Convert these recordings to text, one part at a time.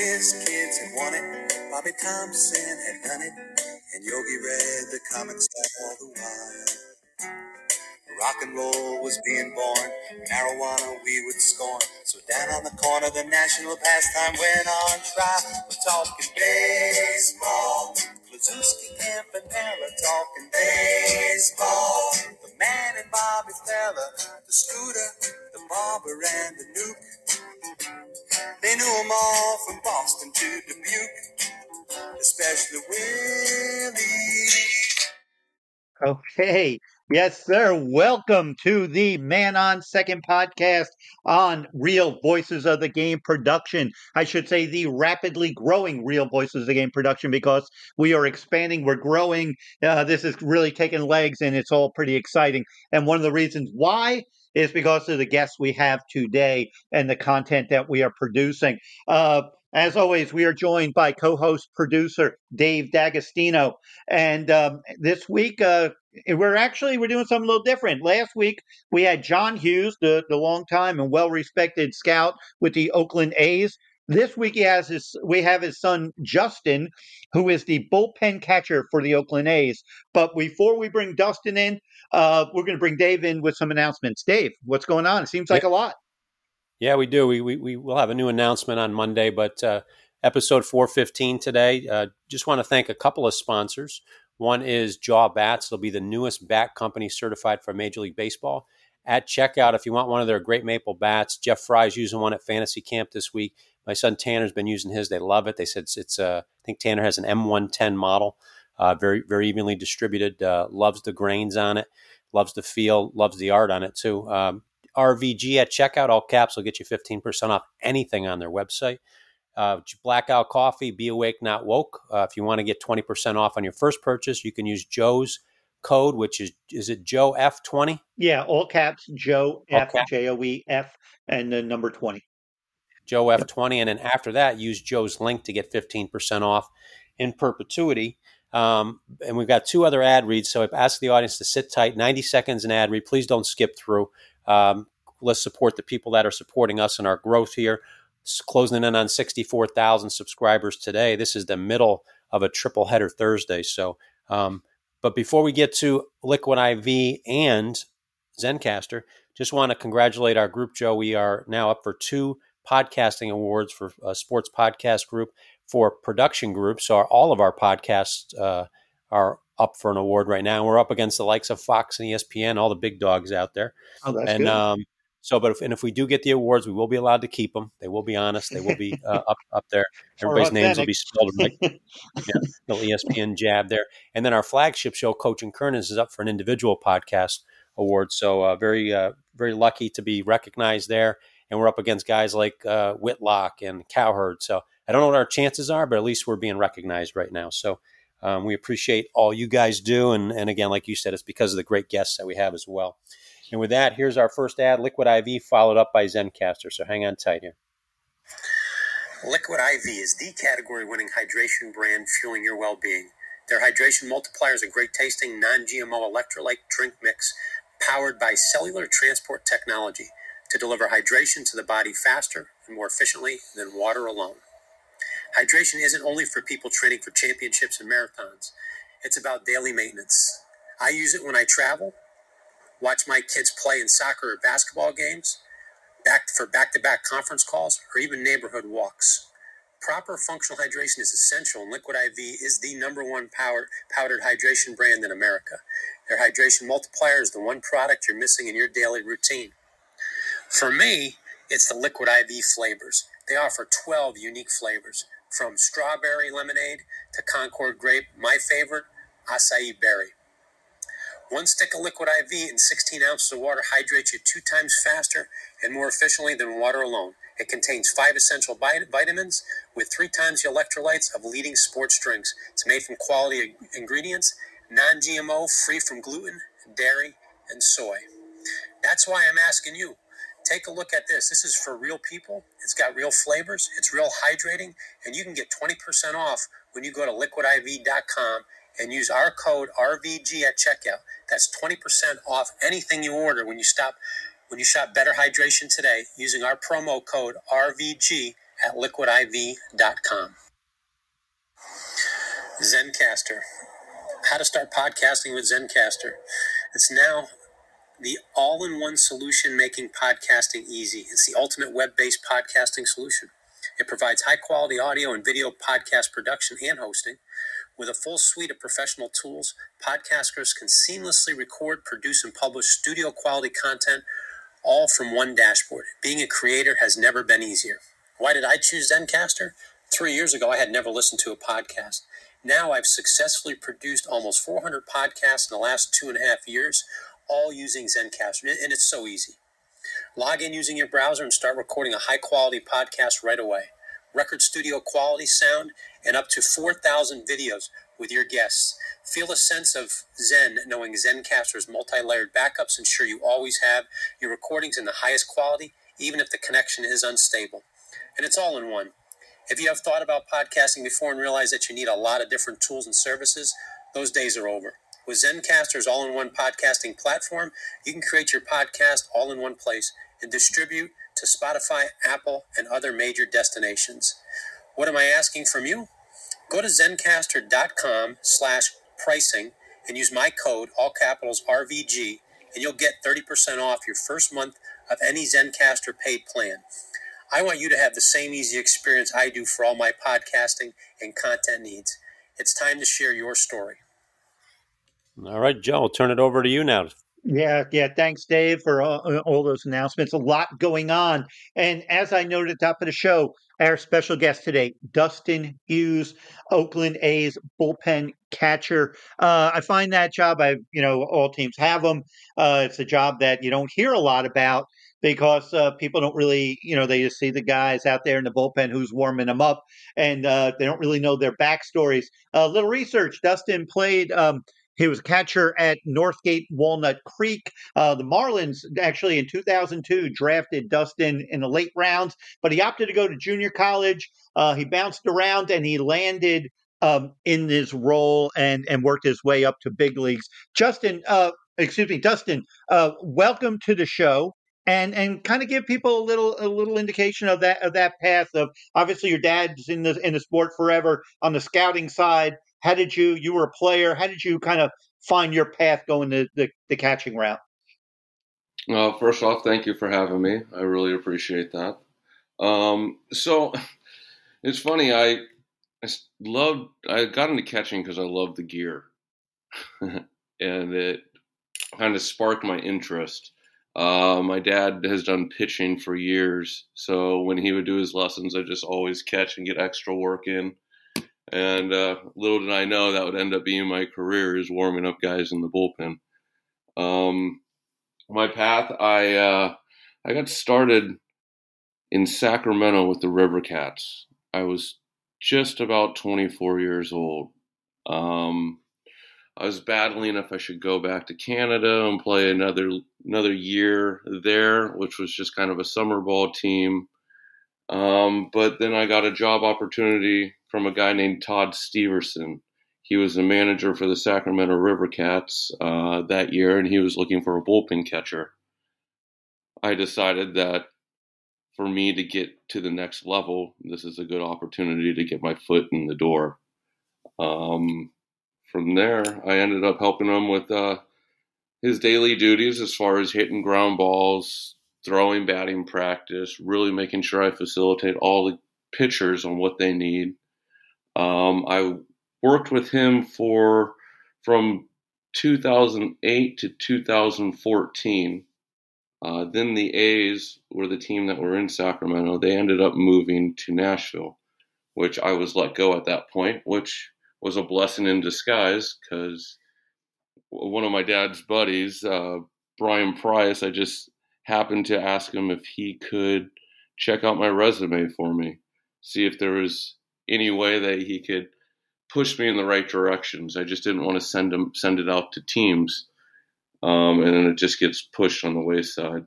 whiz kids had won it, Bobby Thomson had done it, and Yogi read the comics all the while. Rock and roll was being born, marijuana we would scorn. So down on the corner, the national pastime went on trial. We're talking baseball. Kluszewski, Campanella talking baseball. The man and Bobby Feller, the scooter, the barber, and the Newk. They knew them all from Boston to Dubuque, especially Willie. Okay. Yes, sir. Welcome to the Man on Second podcast on Real Voices of the Game production. I should say the rapidly growing Real Voices of the Game production because we are expanding, we're growing. Uh, this is really taking legs and it's all pretty exciting. And one of the reasons why is because of the guests we have today and the content that we are producing. Uh, as always, we are joined by co-host producer Dave D'Agostino, and um, this week uh, we're actually we're doing something a little different. Last week we had John Hughes, the the longtime and well-respected scout with the Oakland A's. This week he has his we have his son Justin, who is the bullpen catcher for the Oakland A's. But before we bring Dustin in, uh, we're going to bring Dave in with some announcements. Dave, what's going on? It seems like a lot. Yeah, we do. We, we, we will have a new announcement on Monday, but uh, episode 415 today. Uh, just want to thank a couple of sponsors. One is Jaw Bats. They'll be the newest bat company certified for Major League Baseball. At checkout, if you want one of their great maple bats, Jeff Frye's using one at Fantasy Camp this week. My son Tanner's been using his. They love it. They said it's, it's uh, I think Tanner has an M110 model, uh, very very evenly distributed. Uh, loves the grains on it, loves the feel, loves the art on it too. Um, RVG at checkout, all caps will get you 15% off anything on their website. Uh, Blackout Coffee, Be Awake, Not Woke. Uh, if you want to get 20% off on your first purchase, you can use Joe's code, which is, is it Joe F20? Yeah, all caps, Joe F, J O E F, and the number 20. Joe F20. And then after that, use Joe's link to get 15% off in perpetuity. Um, and we've got two other ad reads. So I've asked the audience to sit tight, 90 seconds an ad read. Please don't skip through. Um, let's support the people that are supporting us in our growth here. It's closing in on 64,000 subscribers today. This is the middle of a triple header Thursday. So, um, but before we get to Liquid IV and Zencastr, just want to congratulate our group, Joe. We are now up for two podcasting awards for a sports podcast group for production groups all of our podcasts uh, are up for an award right now. We're up against the likes of Fox and ESPN, all the big dogs out there. Oh, that's and good. um, so, but if, and if we do get the awards, we will be allowed to keep them. They will be honest. They will be uh, up up there. Everybody's names will be spelled right. yeah, little ESPN jab there. And then our flagship show, Coaching Kernes, is up for an individual podcast award. So, uh, very uh, very lucky to be recognized there. And we're up against guys like uh, Whitlock and Cowherd. So, I don't know what our chances are, but at least we're being recognized right now. So. Um, we appreciate all you guys do, and, and again, like you said, it's because of the great guests that we have as well. And with that, here's our first ad Liquid IV, followed up by Zencastr. So hang on tight here. Liquid IV is the category winning hydration brand fueling your well being. Their hydration multiplier is a great tasting, non GMO electrolyte drink mix powered by cellular transport technology to deliver hydration to the body faster and more efficiently than water alone. Hydration isn't only for people training for championships and marathons, it's about daily maintenance. I use it when I travel watch my kids play in soccer or basketball games, back for back-to-back conference calls, or even neighborhood walks. Proper functional hydration is essential, and Liquid IV is the number one power, powdered hydration brand in America. Their hydration multiplier is the one product you're missing in your daily routine. For me, it's the Liquid IV flavors. They offer 12 unique flavors, from strawberry lemonade to Concord grape. My favorite, acai berry. One stick of liquid IV and 16 ounces of water hydrates you two times faster and more efficiently than water alone. It contains five essential vitamins with three times the electrolytes of leading sports drinks. It's made from quality ingredients, non GMO, free from gluten, dairy, and soy. That's why I'm asking you take a look at this. This is for real people. It's got real flavors, it's real hydrating, and you can get 20% off when you go to liquidiv.com and use our code RVG at checkout. That's 20% off anything you order when you stop when you shop Better Hydration today using our promo code RVG at liquidiv.com. Zencastr. How to start podcasting with Zencastr. It's now the all in one solution making podcasting easy. It's the ultimate web based podcasting solution. It provides high quality audio and video podcast production and hosting. With a full suite of professional tools, podcasters can seamlessly record, produce, and publish studio quality content all from one dashboard. Being a creator has never been easier. Why did I choose Zencastr? Three years ago, I had never listened to a podcast. Now I've successfully produced almost 400 podcasts in the last two and a half years, all using Zencastr, and it's so easy. Log in using your browser and start recording a high quality podcast right away. Record studio quality sound and up to 4,000 videos with your guests. Feel a sense of Zen knowing Zencastr's multi layered backups ensure you always have your recordings in the highest quality, even if the connection is unstable. And it's all in one. If you have thought about podcasting before and realize that you need a lot of different tools and services, those days are over. With Zencastr's all in one podcasting platform, you can create your podcast all in one place and distribute to Spotify, Apple, and other major destinations. What am I asking from you? Go to zencastr.com slash pricing and use my code, all capitals RVG, and you'll get 30% off your first month of any Zencastr paid plan. I want you to have the same easy experience I do for all my podcasting and content needs. It's time to share your story. All right, Joe, I'll turn it over to you now. Yeah, yeah. Thanks, Dave, for all, uh, all those announcements. A lot going on. And as I noted at the top of the show, our special guest today, Dustin Hughes, Oakland A's bullpen catcher. Uh, I find that job, I you know, all teams have them. Uh, it's a job that you don't hear a lot about because uh, people don't really, you know, they just see the guys out there in the bullpen who's warming them up, and uh, they don't really know their backstories. A little research: Dustin played. Um, he was a catcher at Northgate Walnut Creek. Uh, the Marlins actually in 2002 drafted Dustin in the late rounds, but he opted to go to junior college. Uh, he bounced around and he landed um, in his role and and worked his way up to big leagues. Justin, uh, excuse me, Dustin, uh, welcome to the show and and kind of give people a little a little indication of that of that path of obviously your dad's in the in the sport forever on the scouting side how did you you were a player how did you kind of find your path going the, the, the catching route? Well first off thank you for having me. I really appreciate that. Um, so it's funny i i loved i got into catching because i loved the gear. And it kind of sparked my interest. Uh, my dad has done pitching for years, so when he would do his lessons, I just always catch and get extra work in. And uh, little did I know that would end up being my career is warming up guys in the bullpen. Um, my path, I uh, I got started in Sacramento with the River Cats. I was just about 24 years old. Um, I was battling if I should go back to Canada and play another another year there, which was just kind of a summer ball team. Um, but then I got a job opportunity from a guy named Todd Steverson. He was the manager for the Sacramento River Cats uh, that year, and he was looking for a bullpen catcher. I decided that for me to get to the next level, this is a good opportunity to get my foot in the door. Um, from there, I ended up helping him with uh, his daily duties as far as hitting ground balls, throwing batting practice, really making sure I facilitate all the pitchers on what they need. Um, I worked with him for from 2008 to 2014. Uh, then the A's were the team that were in Sacramento. They ended up moving to Nashville, which I was let go at that point, which was a blessing in disguise because one of my dad's buddies, uh, Bryan Price, I just happened to ask him if he could check out my resume for me, see if there was any way that he could push me in the right directions. I just didn't want to send him send it out to teams, um, and then it just gets pushed on the wayside.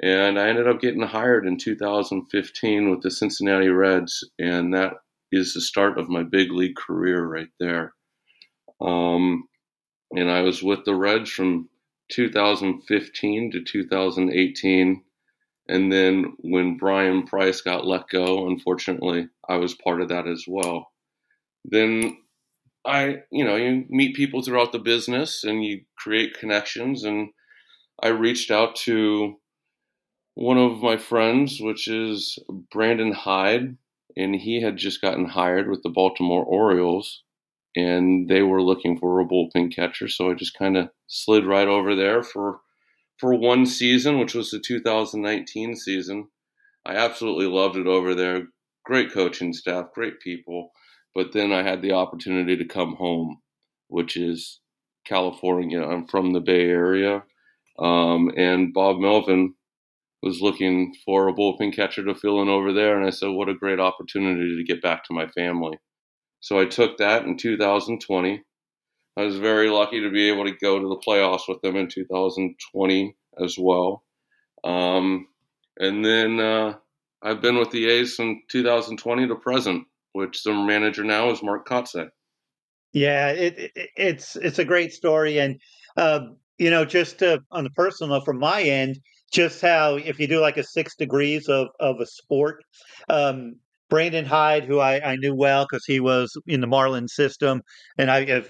And I ended up getting hired in 2015 with the Cincinnati Reds, and that is the start of my big league career right there. Um, and I was with the Reds from 2015 to 2018. And then when Bryan Price got let go, unfortunately, I was part of that as well. Then I, you know, you meet people throughout the business and you create connections. And I reached out to one of my friends, which is Brandon Hyde, and he had just gotten hired with the Baltimore Orioles, and they were looking for a bullpen catcher. So I just kind of slid right over there for for one season, which was the 2019 season. I absolutely loved it over there. Great coaching staff, great people. But then I had the opportunity to come home, which is California. I'm from the Bay Area. Um, and Bob Melvin was looking for a bullpen catcher to fill in over there. And I said, what a great opportunity to get back to my family. So I took that in 2020. I was very lucky to be able to go to the playoffs with them in 2020 as well. Um, and then uh, I've been with the A's from 2020 to present, which the manager now is Mark Kotsay. Yeah, it, it, it's it's a great story, and uh, you know, just to, on the personal from my end, just how if you do like a six degrees of of a sport, um, Brandon Hyde, who I, I knew well because he was in the Marlins system, and I have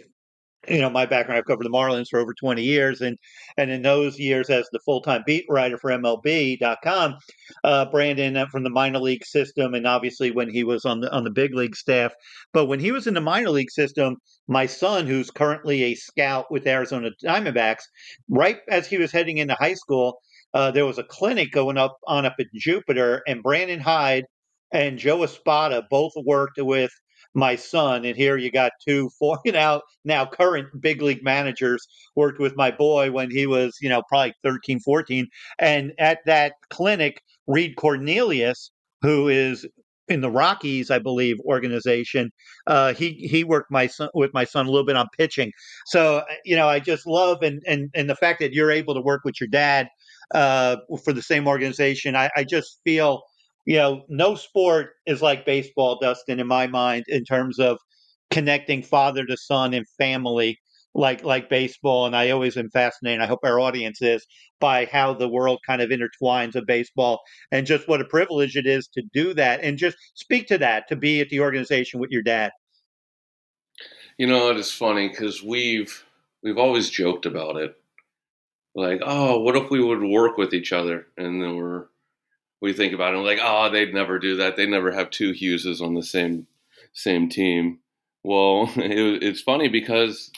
you know my background i've covered the marlins for over 20 years and and in those years as the full-time beat writer for mlb.com uh, brandon uh, from the minor league system and obviously when he was on the on the big league staff. But when he was in the minor league system my son who's currently a scout with arizona diamondbacks right as he was heading into high school uh, there was a clinic going up on up in jupiter and brandon hyde and joe espada both worked with my son. And here you got two four, you know, now current big league managers worked with my boy when he was, you know, probably 13, 14. And at that clinic, Reid Cornelius, who is in the Rockies, I believe, organization. Uh, he he worked my son with my son a little bit on pitching. So you know, I just love and and and the fact that you're able to work with your dad uh, for the same organization. I, I just feel you know, no sport is like baseball, Dustin, in my mind, in terms of connecting father to son and family like like baseball. And i always am fascinated i hope our audience is by how the world kind of intertwines with baseball and just what a privilege it is to do that and just speak to that to be at the organization with your dad. You know it is funny because we've we've always joked about it. Like oh what if we would work with each other? And then we're we think about it like, oh, they'd never do that. They'd never have two Hugheses on the same same team. Well, it, it's funny because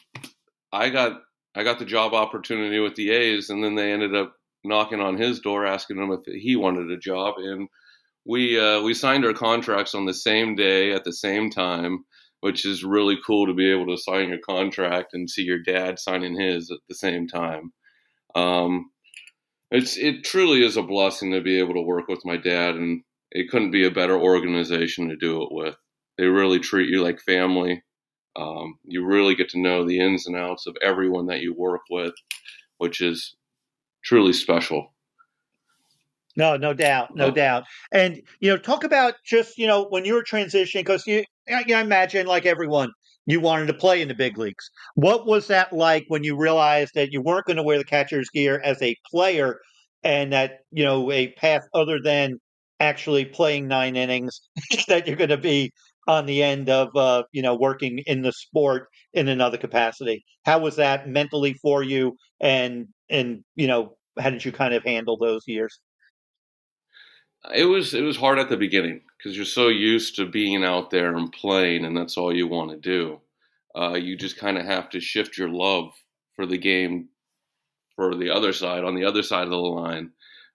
I got I got the job opportunity with the A's, and then they ended up knocking on his door asking him if he wanted a job, and we uh, we signed our contracts on the same day at the same time, which is really cool to be able to sign your contract and see your dad signing his at the same time. Um, it's it truly is a blessing to be able to work with my dad, and it couldn't be a better organization to do it with. They really treat you like family. Um, you really get to know the ins and outs of everyone that you work with, which is truly special. No, no doubt, no oh. doubt. And you know, talk about just you know when you were transitioning because you, I, I imagine like everyone, you wanted to play in the big leagues. What was that like when you realized that you weren't going to wear the catcher's gear as a player and that, you know, a path other than actually playing nine innings that you're going to be on the end of, uh, you know, working in the sport in another capacity? How was that mentally for you? And, and, you know, how did you kind of handle those years? It was it was hard at the beginning because you're so used to being out there and playing, and that's all you want to do. Uh, you just kind of have to shift your love for the game for the other side on the other side of the line.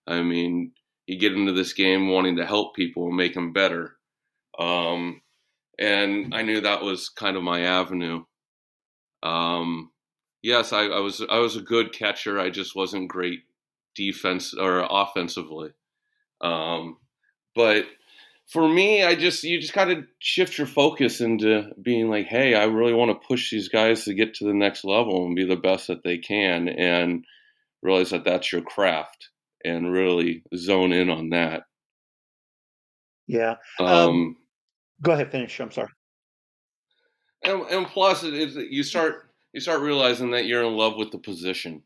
I mean, you get into this game wanting to help people and make them better, um, and I knew that was kind of my avenue. Um, yes, I, I was I was a good catcher. I just wasn't great defense or offensively. Um, but for me, I just you just kind of shift your focus into being like, hey, I really want to push these guys to get to the next level and be the best that they can, and realize that that's your craft, and really zone in on that. Yeah. Um, um go ahead, finish. I'm sorry. And, and plus, it, it, you start you start realizing that you're in love with the position.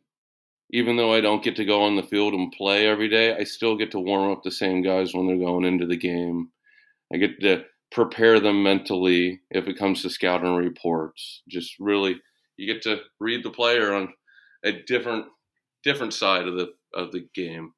Even though I don't get to go on the field and play every day, I still get to warm up the same guys when they're going into the game. I get to prepare them mentally if it comes to scouting reports. Just really, you get to read the player on a different different side of the of the game.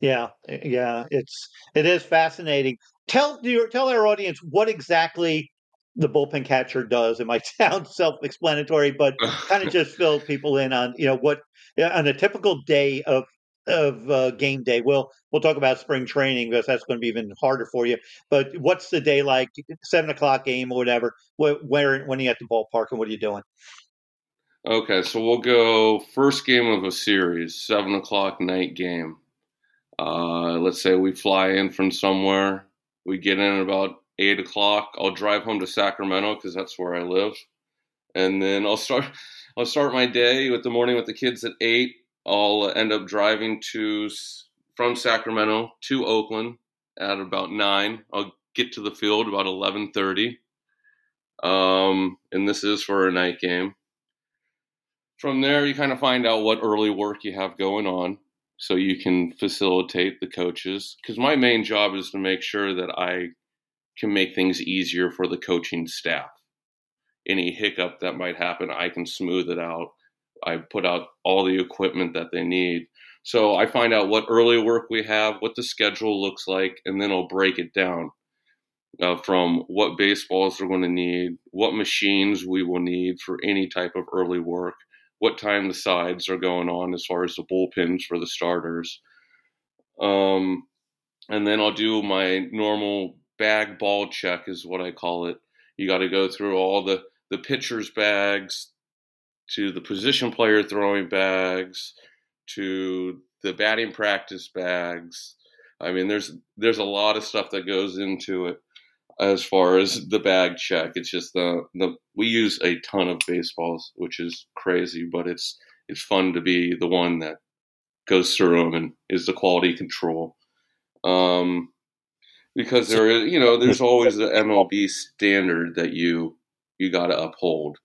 Yeah, yeah, it's it is fascinating. Tell your tell our audience what exactly the bullpen catcher does. It might sound self-explanatory, but kind of just fill people in on you know what on a typical day of of uh, game day. We'll we'll talk about spring training because that's going to be even harder for you. But what's the day like? Seven o'clock game or whatever. Where, where when are you at the ballpark and what are you doing? Okay, so we'll go first game of a series, seven o'clock night game. Uh, let's say we fly in from somewhere. We get in about eight o'clock. I'll drive home to Sacramento because that's where I live, and then I'll start. I'll start my day with the morning with the kids at eight. I'll end up driving to from Sacramento to Oakland at about nine. I'll get to the field about eleven thirty, um, and this is for a night game. From there, you kind of find out what early work you have going on so you can facilitate the coaches. Because my main job is to make sure that I can make things easier for the coaching staff. Any hiccup that might happen, I can smooth it out. I put out all the equipment that they need. So I find out what early work we have, what the schedule looks like, and then I'll break it down uh, from what baseballs they're going to need, what machines we will need for any type of early work, what time the sides are going on as far as the bullpens for the starters. Um, and then I'll do my normal bag ball check, is what I call it. You got to go through all the the pitcher's bags, to the position player throwing bags, to the batting practice bags. I mean, there's there's a lot of stuff that goes into it as far as the bag check. It's just the the we use a ton of baseballs, which is crazy, but it's it's fun to be the one that goes through them and is the quality control. Um, because there is, you know, there's always the MLB standard that you you got to uphold.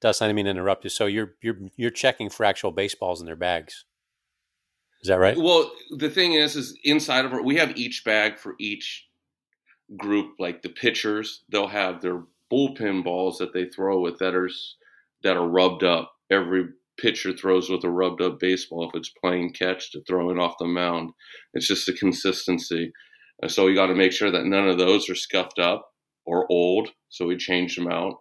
Dustin, I didn't mean to interrupt you. So you're you're you're checking for actual baseballs in their bags. Is that right? Well, the thing is, is inside of it, we have each bag for each group, like the pitchers, they'll have their bullpen balls that they throw with that are that are rubbed up. Every pitcher throws with a rubbed up baseball if it's playing catch to throwing off the mound. It's just a consistency. So we got to make sure that none of those are scuffed up or old. So we change them out.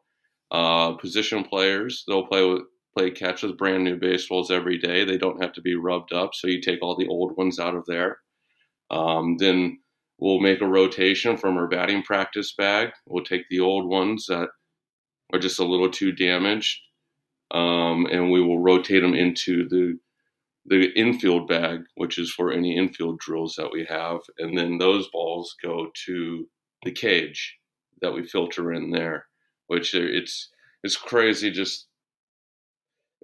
Uh, position players, they'll play with play catch with brand new baseballs every day. They don't have to be rubbed up. So you take all the old ones out of there. Um, then We'll make a rotation from our batting practice bag. We'll take the old ones that are just a little too damaged, um, and we will rotate them into the the infield bag, which is for any infield drills that we have, and then those balls go to the cage that we filter in there. Which it's it's crazy just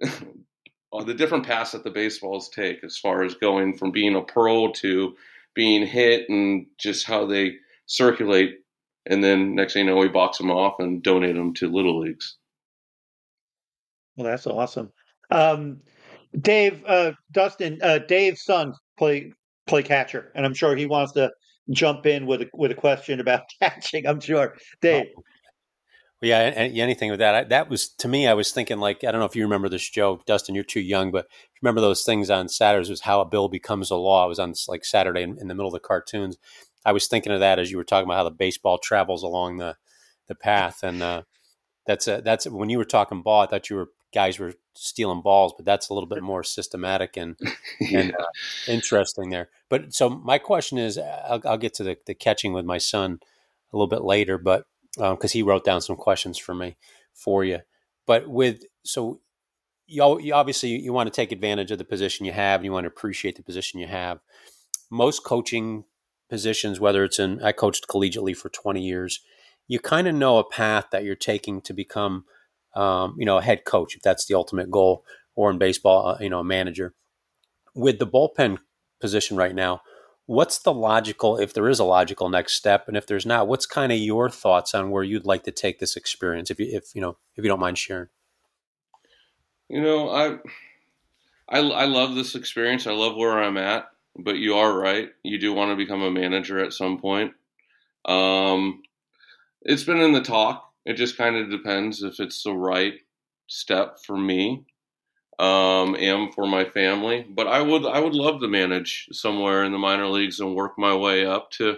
the different paths that the baseballs take as far as going from being a pearl to being hit and just how they circulate. And then next thing you know, we box them off and donate them to little leagues. Well, that's awesome. Um, Dave, uh, Dustin, uh, Dave's son play play catcher, and I'm sure he wants to jump in with a with a question about catching. I'm sure, Dave. Oh. Yeah, anything with that. That was to me. I was thinking like I don't know if you remember this joke, Dustin. You're too young, but remember those things on Saturdays was how a bill becomes a law. It was on like Saturday in, in, the middle of the cartoons. I was thinking of that as you were talking about how the baseball travels along the the path, and uh, that's a, that's when you were talking ball. I thought you were guys were stealing balls, but that's a little bit more systematic and, yeah. and uh, interesting there. But so my question is, I'll, I'll get to the, the catching with my son a little bit later, but because um, he wrote down some questions for me for you. But with so you, you obviously you want to take advantage of the position you have, and you want to appreciate the position you have. Most coaching positions, whether it's in I coached collegiately for twenty years, you kind of know a path that you're taking to become, um, you know, a head coach if that's the ultimate goal, or in baseball, uh, you know, a manager. With the bullpen position right now, what's the logical if there is a logical next step and if there's not what's kind of your thoughts on where you'd like to take this experience if you if you know if you don't mind sharing you know i I, I love this experience. I love where I'm at. But you are right. You do want to become a manager at some point. Um, it's been in the talk. It just kind of depends if it's the right step for me um, and for my family. But I would I would love to manage somewhere in the minor leagues and work my way up to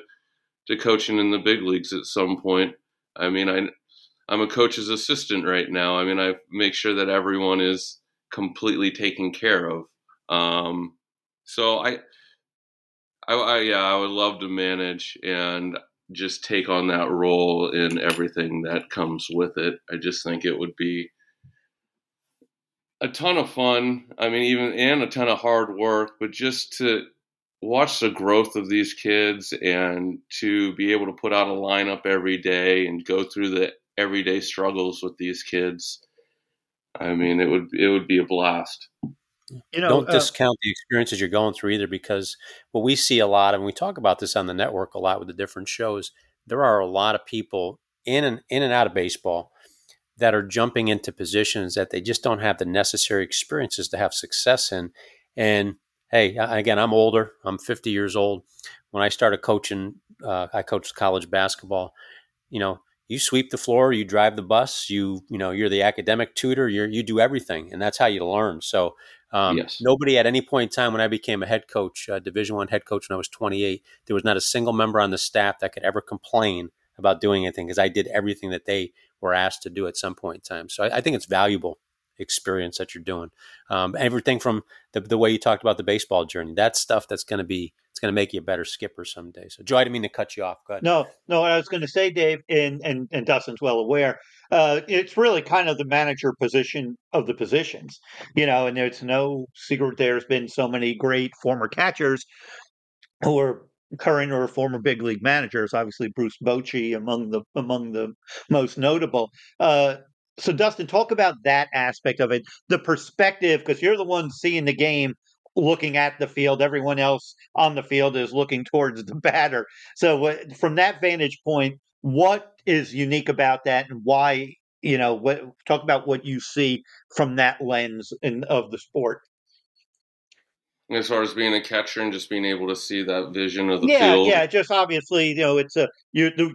to coaching in the big leagues at some point. I mean, I I'm a coach's assistant right now. I mean, I make sure that everyone is completely taken care of. Um, so I, I, I, yeah, I would love to manage and just take on that role in everything that comes with it. I just think it would be a ton of fun. I mean, even and a ton of hard work, but just to watch the growth of these kids and to be able to put out a lineup every day and go through the everyday struggles with these kids. I mean, it would it would be a blast. You know, don't uh, discount the experiences you're going through either, because what we see a lot, and we talk about this on the network a lot with the different shows. There are a lot of people in and in and out of baseball that are jumping into positions that they just don't have the necessary experiences to have success in. And hey, again, I'm older. I'm 50 years old. When I started coaching, uh, I coached college basketball. You know, you sweep the floor, you drive the bus, you you know, you're the academic tutor, you you do everything, and that's how you learn. So. Um, yes. Nobody at any point in time when I became a head coach, uh, Division One head coach when I was 28, there was not a single member on the staff that could ever complain about doing anything because I did everything that they were asked to do at some point in time. So I, I think it's valuable experience that you're doing. Um, everything from the, the way you talked about the baseball journey, that's stuff that's going to be it's going to make you a better skipper someday. So, Joe, I didn't mean to cut you off. Go ahead. No, no, I was going to say, Dave, and and, and Dustin's well aware. Uh, it's really kind of the manager position of the positions, you know. And there's no secret there's been so many great former catchers who are current or former big league managers. Obviously, Bruce Bochy among the among the most notable. Uh, so, Dustin, talk about that aspect of it, the perspective, because you're the one seeing the game, looking at the field. Everyone else on the field is looking towards the batter. So, from that vantage point, what is unique about that, and why? You know, what talk about what you see from that lens in, of the sport as far as being a catcher and just being able to see that vision of the yeah, field. Yeah, just obviously, you know, it's a you the,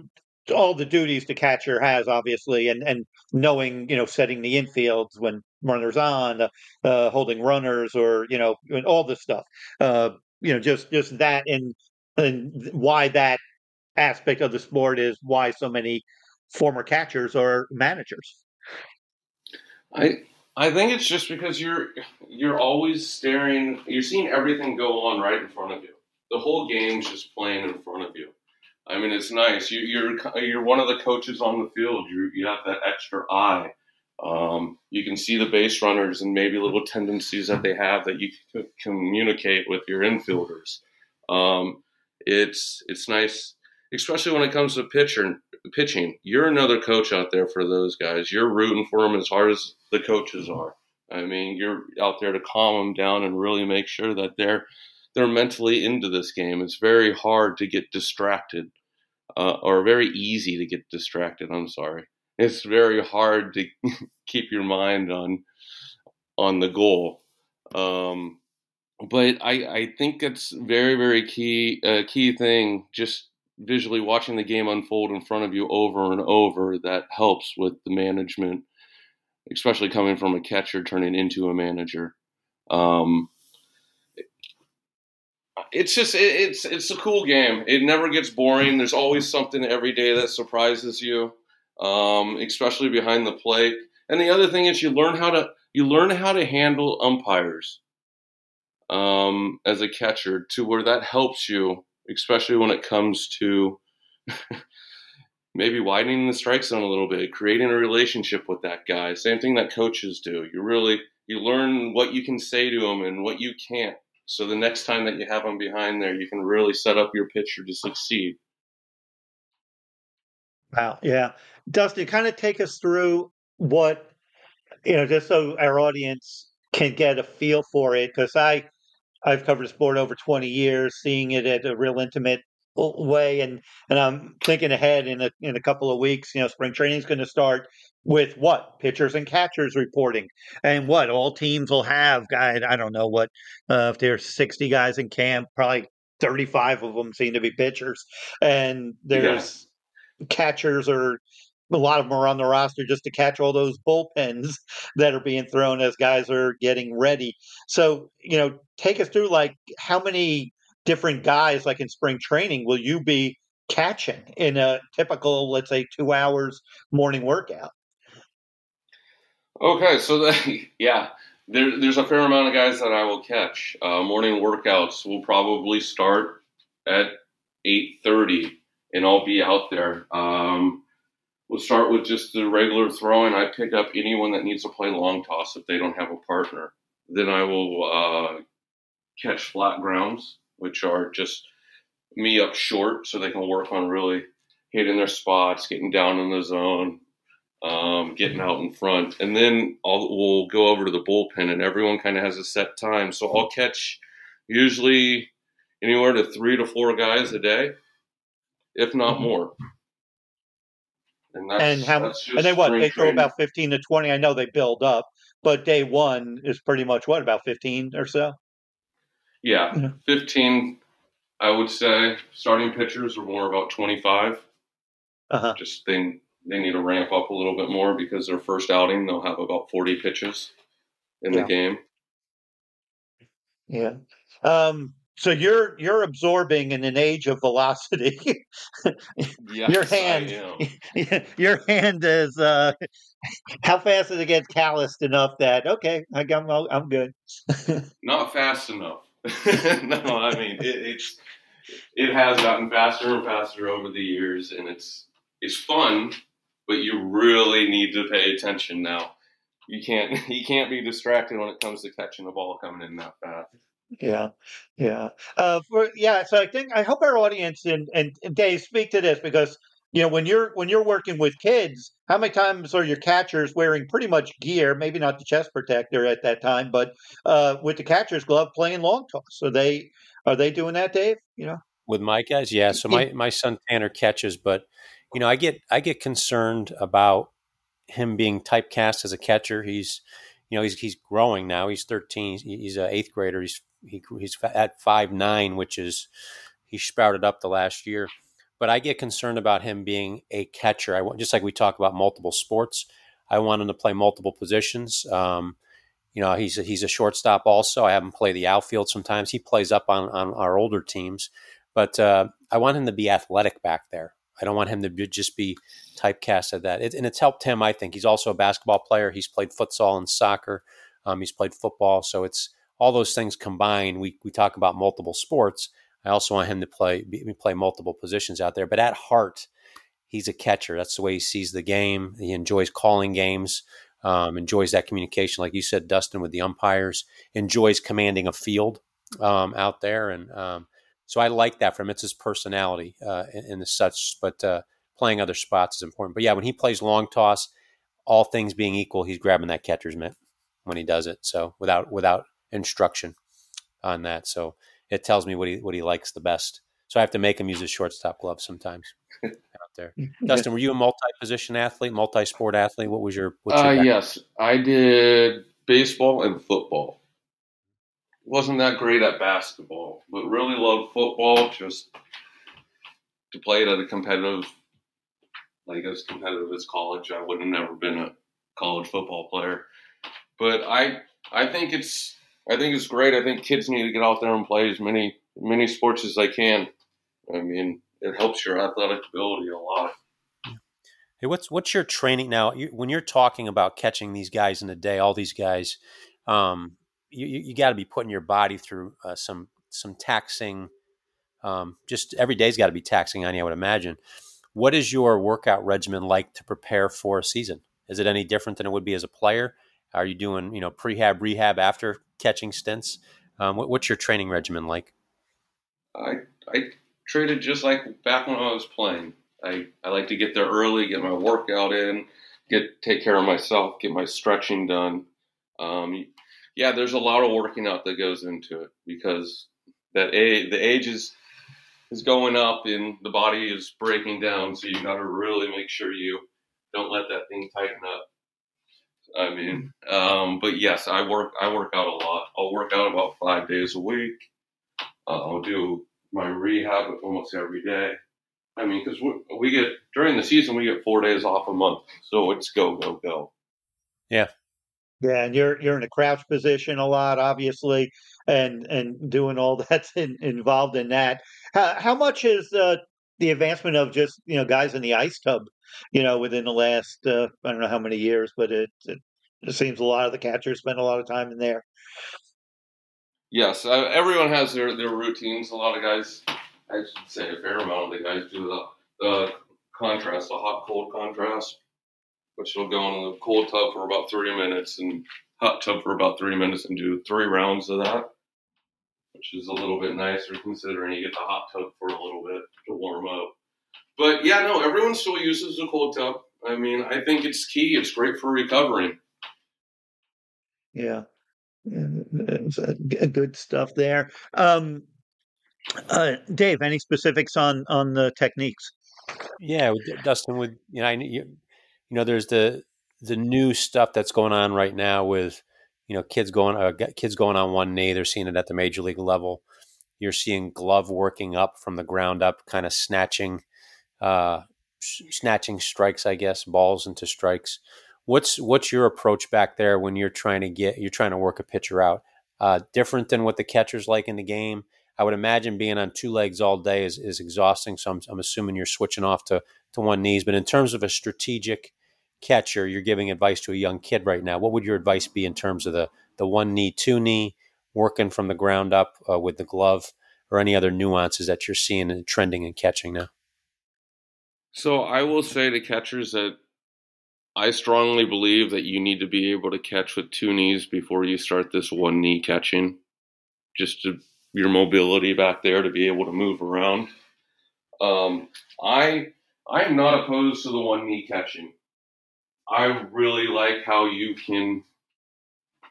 all the duties the catcher has, obviously, and and knowing, you know, setting the infields when runners on, uh, uh, holding runners, or you know, all this stuff. Uh, you know, just just that and and why that aspect of the sport is why so many former catchers are managers. I I think it's just because you're you're always staring. You're seeing everything go on right in front of you. The whole game's just playing in front of you. I mean, it's nice. You, are you're, you're one of the coaches on the field. You you have that extra eye. Um, you can see the base runners and maybe little tendencies that they have that you can communicate with your infielders. Um, it's it's nice, especially when it comes to pitcher pitching. You're another coach out there for those guys. You're rooting for them as hard as the coaches are. I mean, you're out there to calm them down and really make sure that they're they're mentally into this game. It's very hard to get distracted, uh, or very easy to get distracted. I'm sorry. It's very hard to keep your mind on on the goal. Um, but I, I think it's very very key uh, key thing just visually watching the game unfold in front of you over and over that helps with the management especially coming from a catcher turning into a manager. Um, it's just it, it's it's a cool game. It never gets boring. There's always something every day that surprises you, um, especially behind the plate. And the other thing is you learn how to you learn how to handle umpires um, as a catcher to where that helps you, especially when it comes to maybe widening the strike zone a little bit, creating a relationship with that guy. Same thing that coaches do. You really you learn what you can say to him and what you can't. So the next time that you have them behind there, you can really set up your pitcher to succeed. Wow, yeah, Dustin, kind of take us through what you know, just so our audience can get a feel for it, because I I've covered sport over 20 years, seeing it at a real intimate way. And and I'm thinking ahead in a in a couple of weeks. You know, spring training is going to start with what pitchers and catchers reporting, and what all teams will have. I I don't know what uh, if there's 60 guys in camp, probably 35 of them seem to be pitchers, and there's yeah. catchers or a lot of them are on the roster just to catch all those bullpens that are being thrown as guys are getting ready. So, you know, take us through like how many different guys, like in spring training, will you be catching in a typical, let's say, two hours morning workout? Okay, so yeah, there, there's a fair amount of guys that I will catch. Uh, morning workouts will probably start at 8:30, and I'll be out there. Um, we'll start with just the regular throwing. I pick up anyone that needs to play long toss if they don't have a partner. Then I will uh, catch flat grounds, which are just me up short so they can work on really hitting their spots, getting down in the zone, um, getting out in front. And then I'll, we'll go over to the bullpen, and everyone kind of has a set time. So I'll catch usually anywhere to three to four guys a day, if not mm-hmm. more. And, and how? And then what? They throw about fifteen to twenty. I know they build up, but day one is pretty much what about fifteen or so. Yeah, yeah. fifteen. I would say starting pitchers are more about twenty five. Uh-huh. Just they they need to ramp up a little bit more because their first outing they'll have about forty pitches in yeah. the game. Yeah. Um, so you're you're absorbing in an age of velocity. yes, your hand, your hand is. Uh, how fast does it get calloused enough that okay, I am I'm good. Not fast enough. no, I mean it, it's it has gotten faster and faster over the years, and it's it's fun, but you really need to pay attention now. You can't you can't be distracted when it comes to catching the ball coming in that fast. Yeah, yeah, uh, for, yeah. So I think I hope our audience and, and and Dave speak to this because you know when you're when you're working with kids, how many times are your catchers wearing pretty much gear? Maybe not the chest protector at that time, but uh, with the catcher's glove playing long toss. are they are they doing that, Dave? You know, with my guys, yeah. So my my son Tanner catches, but you know I get I get concerned about him being typecast as a catcher. He's you know he's he's growing now. He's 13. He's an eighth grader. He's he, he's at five nine, which is he sprouted up the last year. But I get concerned about him being a catcher. I want just like we talk about multiple sports. I want him to play multiple positions. Um, you know, he's a, he's a shortstop also. I have him play the outfield sometimes. He plays up on on our older teams, but uh, I want him to be athletic back there. I don't want him to be, just be typecast at that. It, and it's helped him. I think he's also a basketball player. He's played futsal and soccer. Um, he's played football, so it's all those things combined, we, we talk about multiple sports. I also want him to play play multiple positions out there. But at heart, he's a catcher. That's the way he sees the game. He enjoys calling games, um, enjoys that communication, like you said, Dustin, with the umpires. Enjoys commanding a field um, out there, and um, so I like that from. It's his personality uh, and, such. But uh, playing other spots is important. But yeah, when he plays long toss, all things being equal, he's grabbing that catcher's mitt when he does it. So without without instruction on that. So it tells me what he what he likes the best. So I have to make him use his shortstop glove sometimes out there. Dustin, were you a multi-position athlete, multi-sport athlete? What was your? What's your uh, yes, I did baseball and football. Wasn't that great at basketball, but really loved football. Just to play it at a competitive, like as competitive as college. I would have never been a college football player, but I I think it's I think it's great. I think kids need to get out there and play as many many sports as they can. I mean, it helps your athletic ability a lot. Hey, what's what's your training now? You, when you're talking about catching these guys in a day, all these guys, um, you, you got to be putting your body through uh, some some taxing. Um, just every day's got to be taxing on you, I would imagine. What is your workout regimen like to prepare for a season? Is it any different than it would be as a player? Are you doing you know prehab, rehab after catching stints? Um, what, what's your training regimen like? I I traded just like back when I was playing. I, I like to get there early, get my workout in, get take care of myself, get my stretching done. Um, yeah, there's a lot of working out that goes into it because that age, the age is is going up and the body is breaking down. So you got to really make sure you don't let that thing tighten up. I mean, um, but yes, I work. I work out a lot. I'll work out about five days a week. Uh, I'll do my rehab almost every day. I mean, because we, we get during the season we get four days off a month, so it's go go go. Yeah, yeah, and you're you're in a crouch position a lot, obviously, and and doing all that's in, involved in that. How, how much is uh, the advancement of just you know guys in the ice tub, you know, within the last uh, I don't know how many years, but it, it, it seems a lot of the catchers spend a lot of time in there. Yes, uh, everyone has their their routines. A lot of guys, I should say, a fair amount of the guys do the the contrast, the hot cold contrast, which will go in the cold tub for about thirty minutes and hot tub for about three minutes and do three rounds of that which is a little bit nicer considering you get the hot tub for a little bit to warm up. But yeah, no, everyone still uses the cold tub. I mean, I think it's key. It's great for recovering. Yeah, it's good stuff there. Um, uh, Dave, any specifics on on the techniques? Yeah, Dustin, with you know, I, you, you know, there's the the new stuff that's going on right now with you know, kids going uh, kids going on one knee. They're seeing it at the major league level. You're seeing glove working up from the ground up, kind of snatching, uh, snatching strikes. I guess balls into strikes. What's what's your approach back there when you're trying to get you're trying to work a pitcher out? Uh, different than what the catcher's like in the game. I would imagine being on two legs all day is, is exhausting. So I'm, I'm assuming you're switching off to, to one knees. But in terms of a strategic catcher, you're giving advice to a young kid right now. What would your advice be in terms of the the one knee, two knee, working from the ground up uh, with the glove, or any other nuances that you're seeing and trending and catching now? So I will say to catchers that I strongly believe that you need to be able to catch with two knees before you start this one knee catching, just to your mobility back there to be able to move around. Um, I I am not opposed to the one knee catching. I really like how you can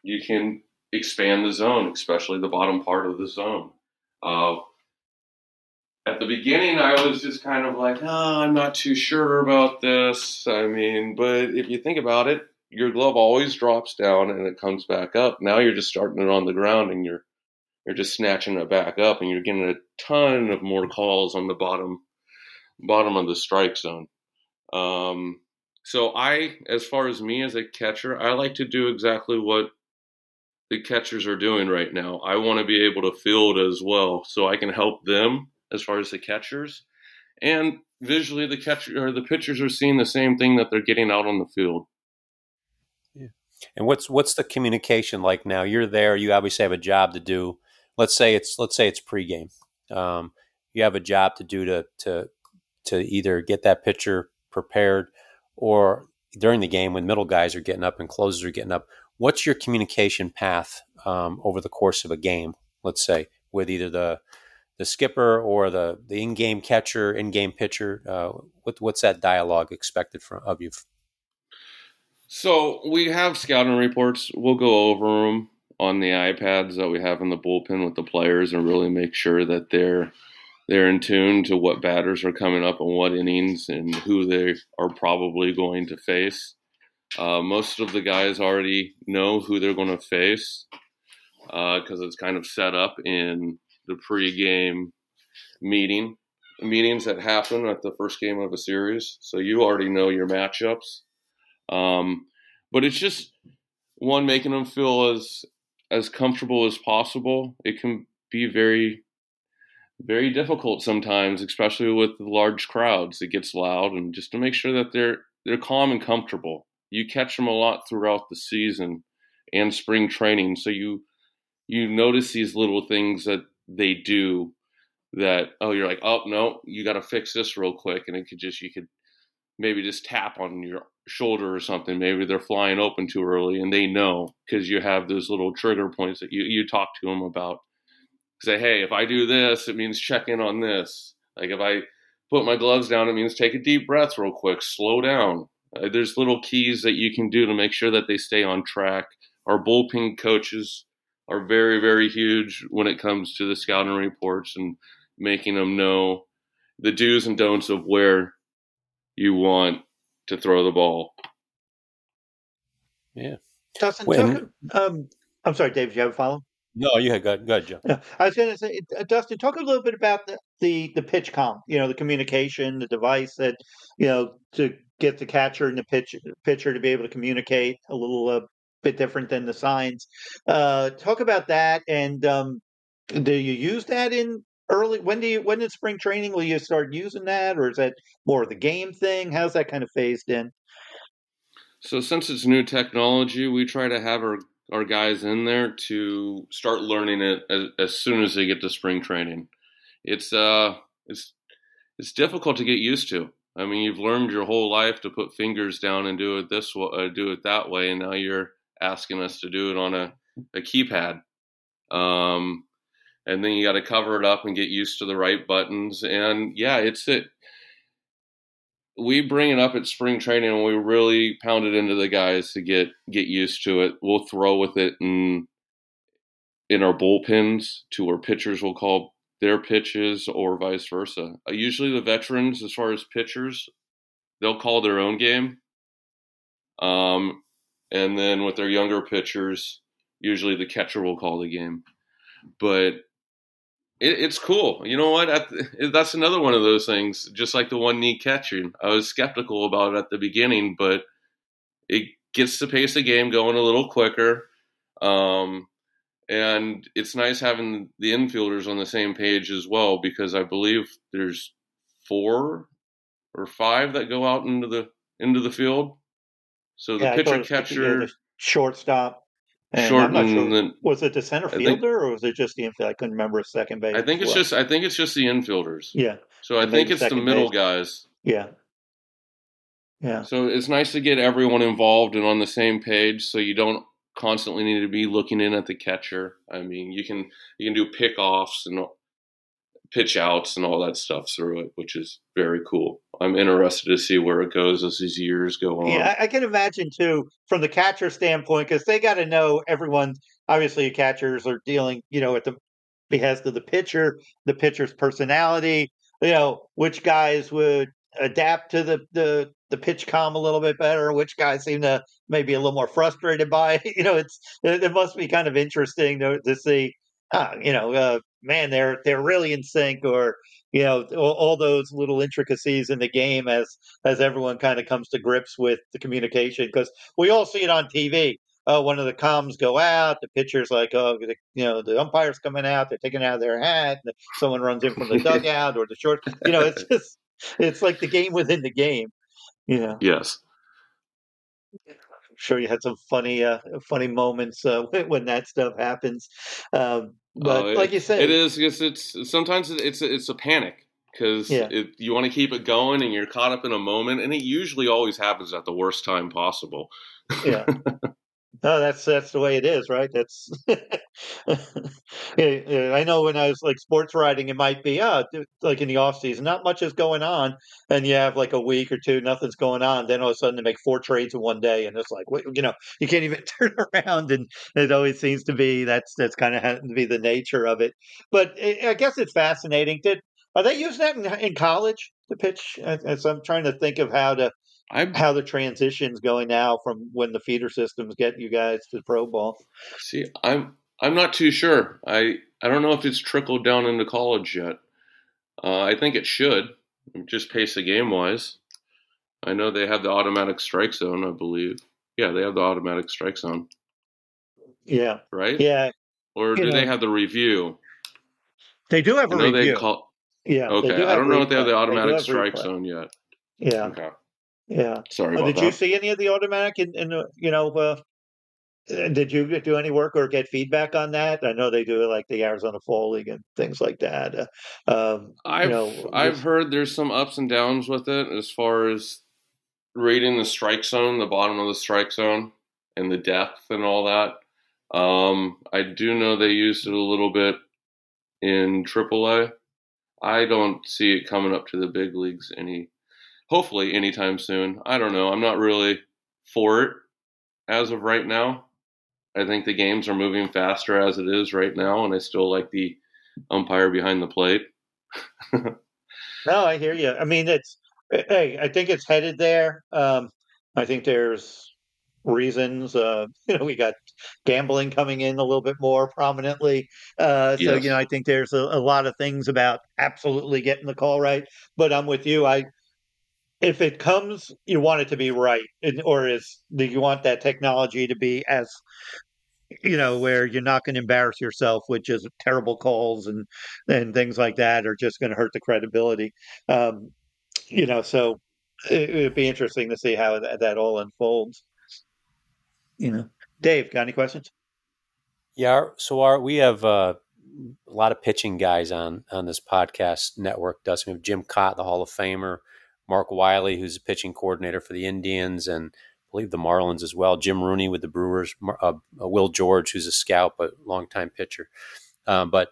you can expand the zone, especially the bottom part of the zone. Uh, at the beginning, I was just kind of like, oh, I'm not too sure about this. I mean, but if you think about it, your glove always drops down and it comes back up. Now you're just starting it on the ground and you're you're just snatching it back up and you're getting a ton of more calls on the bottom bottom of the strike zone. Um, so I, as far as me as a catcher, I like to do exactly what the catchers are doing right now. I want to be able to field as well, so I can help them as far as the catchers, and visually the catcher or the pitchers are seeing the same thing that they're getting out on the field. Yeah. And what's what's the communication like now? You're there. You obviously have a job to do. Let's say it's let's say it's pregame. Um, you have a job to do to to to either get that pitcher prepared or during the game when middle guys are getting up and closers are getting up, what's your communication path um, over the course of a game? Let's say with either the the skipper or the the in game catcher, in game pitcher. Uh, what, what's that dialogue expected from of you? So we have scouting reports. We'll go over them on the iPads that we have in the bullpen with the players and really make sure that they're they're in tune to what batters are coming up and what innings and who they are probably going to face. Uh, most of the guys already know who they're going to face because uh, it's kind of set up in the pregame meeting meetings that happen at the first game of a series. So you already know your matchups. Um, but it's just one making them feel as as comfortable as possible. It can be very very difficult sometimes, especially with large crowds. It gets loud, and just to make sure that they're they're calm and comfortable. You catch them a lot throughout the season and spring training, so you you notice these little things that they do that oh you're like oh no you got to fix this real quick and it could just you could maybe just tap on your shoulder or something maybe they're flying open too early and they know because you have those little trigger points that you, you talk to them about say, hey, if I do this, it means check in on this. Like if I put my gloves down, it means take a deep breath real quick, slow down. Uh, there's little keys that you can do to make sure that they stay on track. Our bullpen coaches are very, very huge when it comes to the scouting reports and making them know the do's and don'ts of where you want to throw the ball. Yeah. Dustin, When- talk, um, I'm sorry, Dave. Do you have a follow? No, you had good, good, Joe. Yeah, I was going to say, uh, Dustin, talk a little bit about the, the the PitchCom. You know, the communication, the device that you know to get the catcher and the pitch pitcher to be able to communicate a little uh, bit different than the signs. Uh, talk about that, and um, do you use that in early? When do you when in spring training will you start using that, or is that more of the game thing? How's that kind of phased in? So since it's new technology, we try to have our, our guys in there to start learning it as, as soon as they get to spring training. It's uh it's it's difficult to get used to. I mean, you've learned your whole life to put fingers down and do it this way, uh, do it that way, and now you're asking us to do it on a, a keypad. Um, and then you got to cover it up and get used to the right buttons. And yeah, it's it we bring it up at spring training and we really pound it into the guys to get get used to it. We'll throw with it in in our bullpens to where pitchers will call their pitches or vice versa. Uh, usually the veterans, as far as pitchers, they'll call their own game. Um, and then with their younger pitchers, usually the catcher will call the game. But it, it's cool. You know what? At that's another one of those things. Just like the one knee catching, I was skeptical about it at the beginning, but it gets the pace of game going a little quicker. Um, and it's nice having the infielders on the same page as well because I believe there's four or five that go out into the into the field. So the Yeah, pitcher it was the- yeah, catcher the shortstop. And short I'm not sure. then Was it the center I think- fielder or was it just the infield? I couldn't remember a second base. I think it's Well, just I think it's just the infielders. yeah, So I and think it's the middle base. guys. yeah, yeah. So it's nice to get everyone involved and on the same page, so you don't constantly need to be looking in at the catcher. I mean, you can you can do pickoffs and pitch outs and all that stuff through it, which is very cool. I'm interested to see where it goes as these years go on. Yeah, I, can imagine too, from the catcher standpoint, because they got to know everyone. Obviously, catchers are dealing, you know, at the behest of the pitcher, the pitcher's personality. You know, which guys would adapt to the the the PitchCom a little bit better, which guys seem to maybe a little more frustrated by. it. You know, it's it, it must be kind of interesting to, to see. Uh, you know, uh, man, they're they're really in sync, or you know, all, all those little intricacies in the game as as everyone kind of comes to grips with the communication because we all see it on TV. Oh, one of the comms go out, the pitcher's like, oh, the, you know, the umpire's coming out, they're taking out of their hat, and someone runs in from the dugout or the short. You know, it's just it's like the game within the game. You know, Yes. I'm sure you had some funny uh, funny moments uh, when, when that stuff happens. Um, but Oh, like you said, it is. It's, it's sometimes it's it's a panic because Yeah. you want to keep it going and you're caught up in a moment, and it usually always happens at the worst time possible. yeah. No, that's that's the way it is, right? That's yeah, I know when I was like sports writing, it might be uh like in the off season, not much is going on, and you have like a week or two, nothing's going on. Then all of a sudden they make four trades in one day, and it's like, wait, you know, you can't even turn around, and it always seems to be that's that's kind of to be the nature of it. But I I guess it's fascinating. Did are they using that in, in college to pitch? As I'm trying to think of how to I how the transition's going now from when the feeder systems get you guys to pro ball. see. I'm I'm not too sure. I I don't know if it's trickled down into college yet. Uh, I think it should, just pace the game wise. I know they have the automatic strike zone. I believe. Yeah, they have the automatic strike zone, Yeah, right? yeah, Or You do they have the review? they do have I a know they review. call. yeah, they Okay, do I don't know if they have the replay. They do automatic strike replay. zone yet. Yeah, Okay, yeah. sorry Oh, did that. you see any of the automatic? In, in uh, you know, uh, uh, did you do any work or get feedback on that? I know they do it like the Arizona Fall League and things like that. Uh, um, I've know, I've heard there's some ups and downs with it as far as rating the strike zone, the bottom of the strike zone, and the depth and all that. Um, I do know they used it a little bit in AAA. I don't see it coming up to the big leagues any, hopefully anytime soon. I don't know. I'm not really for it as of right now. I think the games are moving faster as it is right now, and I still like the umpire behind the plate. no, I hear you. I mean, it's hey, I think it's headed there. Um, I think there's reasons. Uh, you know, we got gambling coming in a little bit more prominently. Uh, so Yes. you know, I think there's a, a lot of things about absolutely getting the call right. But I'm with you. I if it comes, you want it to be right, and, or is do you want that technology to be as you know where you're not going to embarrass yourself with just terrible calls and and things like that are just going to hurt the credibility um you know so it would be interesting to see how that, that all unfolds you know dave got any questions Yeah. So our we have uh, a lot of pitching guys on on this podcast network. Does we have Jim Kaat, the Hall of Famer, Mark Wiley, who's a pitching coordinator for the Indians, and I believe the Marlins as well. Jim Rooney with the Brewers, uh, uh, Will George, who's a scout but longtime pitcher. Um, but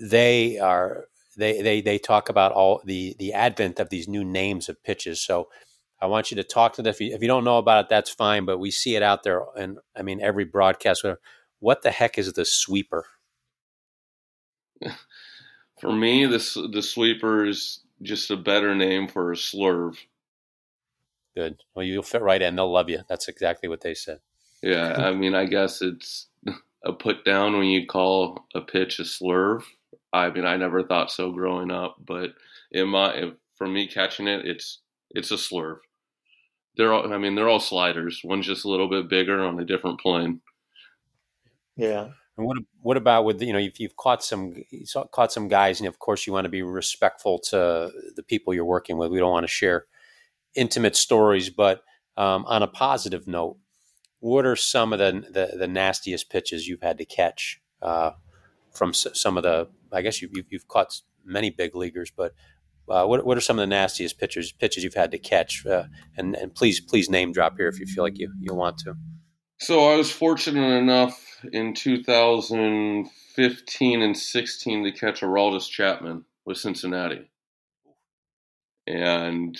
they are they they they talk about all the the advent of these new names of pitches. So I want you to talk to them. If you, if you don't know about it, that's fine. But we see it out there, and I mean every broadcast. Whatever. What the heck is the sweeper? For me, this the sweeper is just a better name for a slurve. Good. Well, you'll fit right in. They'll love you. That's exactly what they said. Yeah, I mean, I guess it's a put down when you call a pitch a slurve. I mean, I never thought so growing up, but in my for me catching it, it's it's a slurve. They're all, I mean, they're all sliders. One's just a little bit bigger on a different plane. yeah And what what about with you know if you've caught some caught some guys, and of course you want to be respectful to the people you're working with. We don't want to share intimate stories, but um, on a positive note, what are some of the the, the nastiest pitches you've had to catch uh, from some of the? I guess you, you've, you've caught many big leaguers, but uh, what what are some of the nastiest pitches pitches you've had to catch? Uh, and and please please name drop here if you feel like you you want to. So I was fortunate enough in 2015 and 16 to catch Aroldis Chapman with Cincinnati. And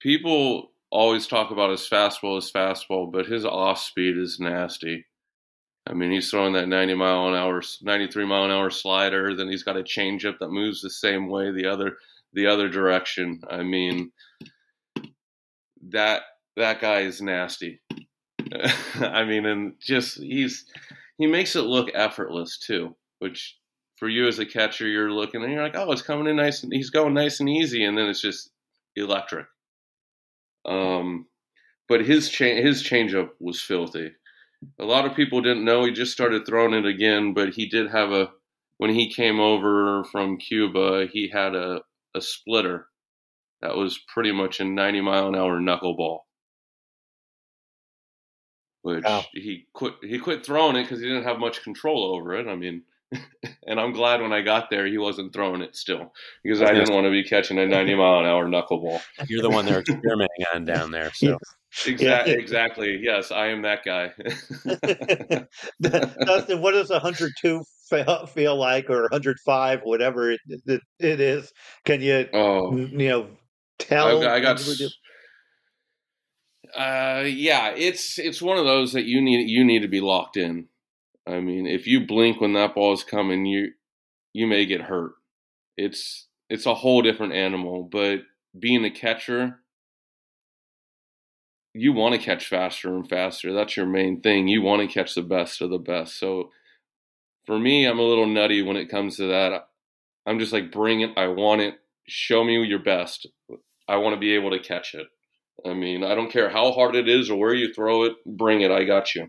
people always talk about his fastball, his fastball, but his off speed is nasty. I mean, he's throwing that 90 mile an hour, 93 mile an hour slider. Then he's got a changeup that moves the same way the other the other direction. I mean, that that guy is nasty. I mean, and just he's he makes it look effortless too, which for you as a catcher, you're looking and you're like, oh, it's coming in nice and he's going nice and easy, and then it's just electric. Um, but his cha- his changeup was filthy. A lot of people didn't know he just started throwing it again, but he did have a when he came over from Cuba, he had a a splitter that was pretty much a 90 mile an hour knuckleball which Wow. he quit he quit throwing it because he didn't have much control over it. I mean, and I'm glad when I got there he wasn't throwing it still because I didn't want to be catching a 90 mile an hour knuckleball. You're the one they're experimenting on down there, so. Exactly. Exactly. Yes, I am that guy. Dustin, what does 102 feel, feel like, or 105, whatever it, it, it is? Can you, oh, you know, tell? I got, I got what you do? Uh, yeah, it's it's one of those that you need you need to be locked in. I mean, if you blink when that ball is coming, you you may get hurt. It's it's a whole different animal. But being a catcher, you want to catch faster and faster. That's your main thing. You want to catch the best of the best. So for me, I'm a little nutty when it comes to that. I'm just like, bring it. I want it. Show me your best. I want to be able to catch it. I mean, I don't care how hard it is or where you throw it, bring it. I got you.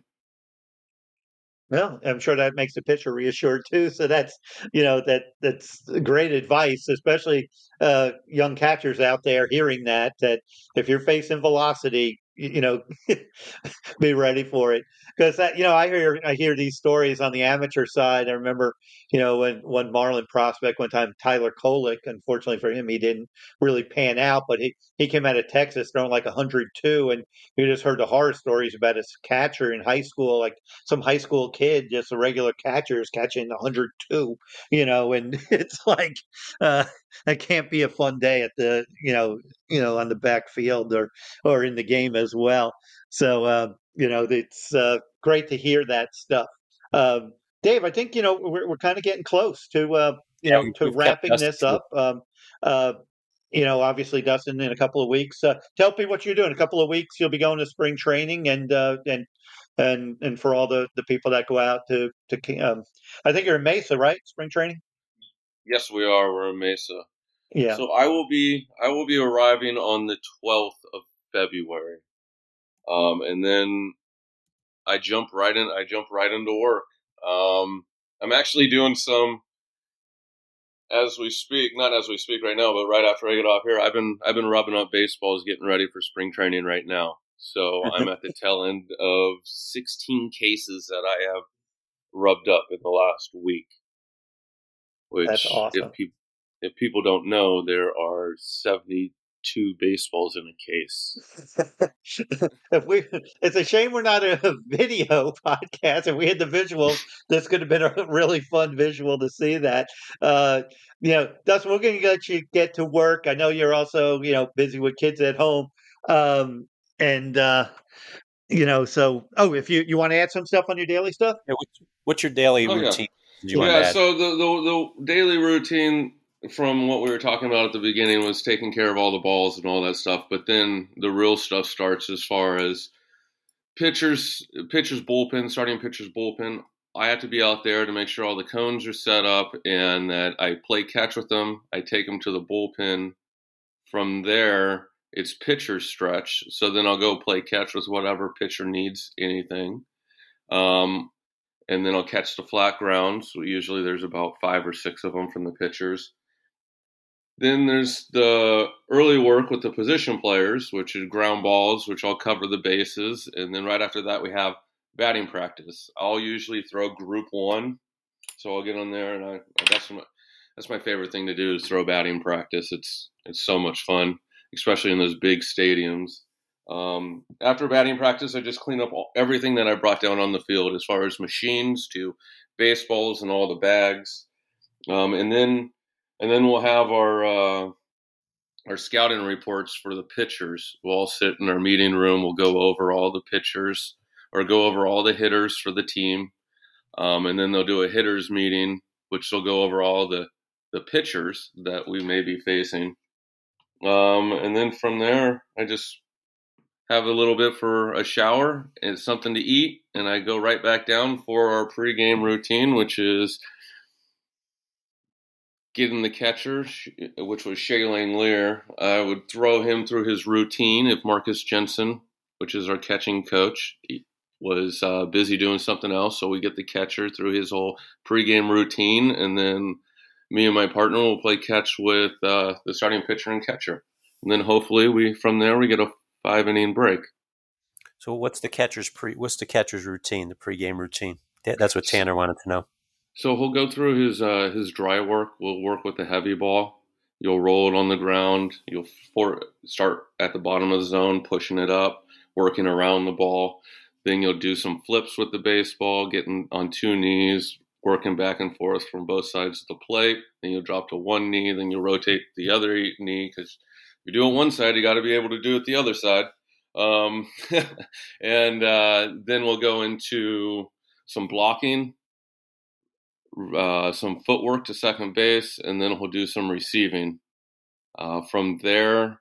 Well, I'm sure that makes the pitcher reassured too. So that's you know that that's great advice, especially uh, young catchers out there hearing that. That if you're facing velocity, you, know, be ready for it. Because that you know, I hear I hear these stories on the amateur side. I remember you know when one Marlin prospect one time, Tyler Kolek. Unfortunately for him, he didn't really pan out, but he he came out of Texas throwing like 102, and you just heard the horror stories about his catcher in high school, like some high school kid, just a regular catcher, is catching 102, you know, and it's like uh, that can't be a fun day at the, you know, you know, on the backfield or or in the game as well. So uh, you know, it's uh, great to hear that stuff. Um, Dave, I think you know we're we're kind of getting close to uh, you Yeah, know to wrapping this up. Um, uh, you know, obviously, Dustin, in a couple of weeks, uh, tell me what you're doing. A couple of weeks, you'll be going to spring training, and uh, and and and for all the the people that go out to to, um, I think you're in Mesa, right? Spring training. Yes, we are. We're in Mesa. Yeah. So I will be I will be arriving on the 12th of February, um, and then I jump right in. I jump right into work. Um, I'm actually doing some as we speak. Not as we speak right now, but right after I get off here, I've been I've been rubbing up baseballs, getting ready for spring training right now. So I'm at the tail end of 16 cases that I have rubbed up in the last week. Which, That's awesome. if people if people don't know, there are 72 baseballs in a case. if we, it's a shame we're not a video podcast. If we had the visuals, this could have been a really fun visual to see that. Uh, you know, Dustin, we're going to let you get to work. I know you're also, you know, busy with kids at home. Um, and, uh, you know, so, oh, if you, you want to add some stuff on your daily stuff? Yeah, what's, what's your daily Oh, yeah. routine? Yeah, so the, the the daily routine from what we were talking about at the beginning was taking care of all the balls and all that stuff, but then the real stuff starts as far as pitchers, pitchers bullpen, starting pitchers bullpen. I have to be out there to make sure all the cones are set up and that I play catch with them. I take them to the bullpen. From there, it's pitcher stretch. So then I'll go play catch with whatever pitcher needs anything. Um, and then I'll catch the flat grounds. So usually there's about five or six of them from the pitchers. Then there's the early work with the position players, which is ground balls, which I'll cover the bases. And then right after that, we have batting practice. I'll usually throw group one. So I'll get on there and I, that's my, that's my favorite thing to do is throw batting practice. It's, it's so much fun, especially in those big stadiums. Um, after batting practice, I just clean up all, everything that I brought down on the field, as far as machines to baseballs and all the bags, um, and then and then we'll have our uh, our scouting reports for the pitchers. We'll all sit in our meeting room. We'll go over all the pitchers or go over all the hitters for the team, um, and then they'll do a hitters meeting, which will go over all the the pitchers that we may be facing. Um, and then from there, I just have a little bit for a shower and something to eat, and I go right back down for our pregame routine, which is getting the catcher, which was Shay Lear. I would throw him through his routine if Marcus Jensen, which is our catching coach, was uh, busy doing something else. So we get the catcher through his whole pregame routine, and then me and my partner will play catch with uh, the starting pitcher and catcher. And then hopefully we from there we get a five inning break. So what's the catcher's pre? What's the catcher's routine? The pregame routine. That- That's what Tanner wanted to know. So he'll go through his uh, his dry work. We'll work with the heavy ball. You'll roll it on the ground. You'll for, start at the bottom of the zone, pushing it up, working around the ball. Then you'll do some flips with the baseball, getting on two knees, working back and forth from both sides of the plate. Then you'll drop to one knee. Then you'll rotate the other knee because you're doing one side, you got to be able to do it the other side. Um, and uh, then we'll go into some blocking, uh, some footwork to second base, and then he'll do some receiving. Uh, from there,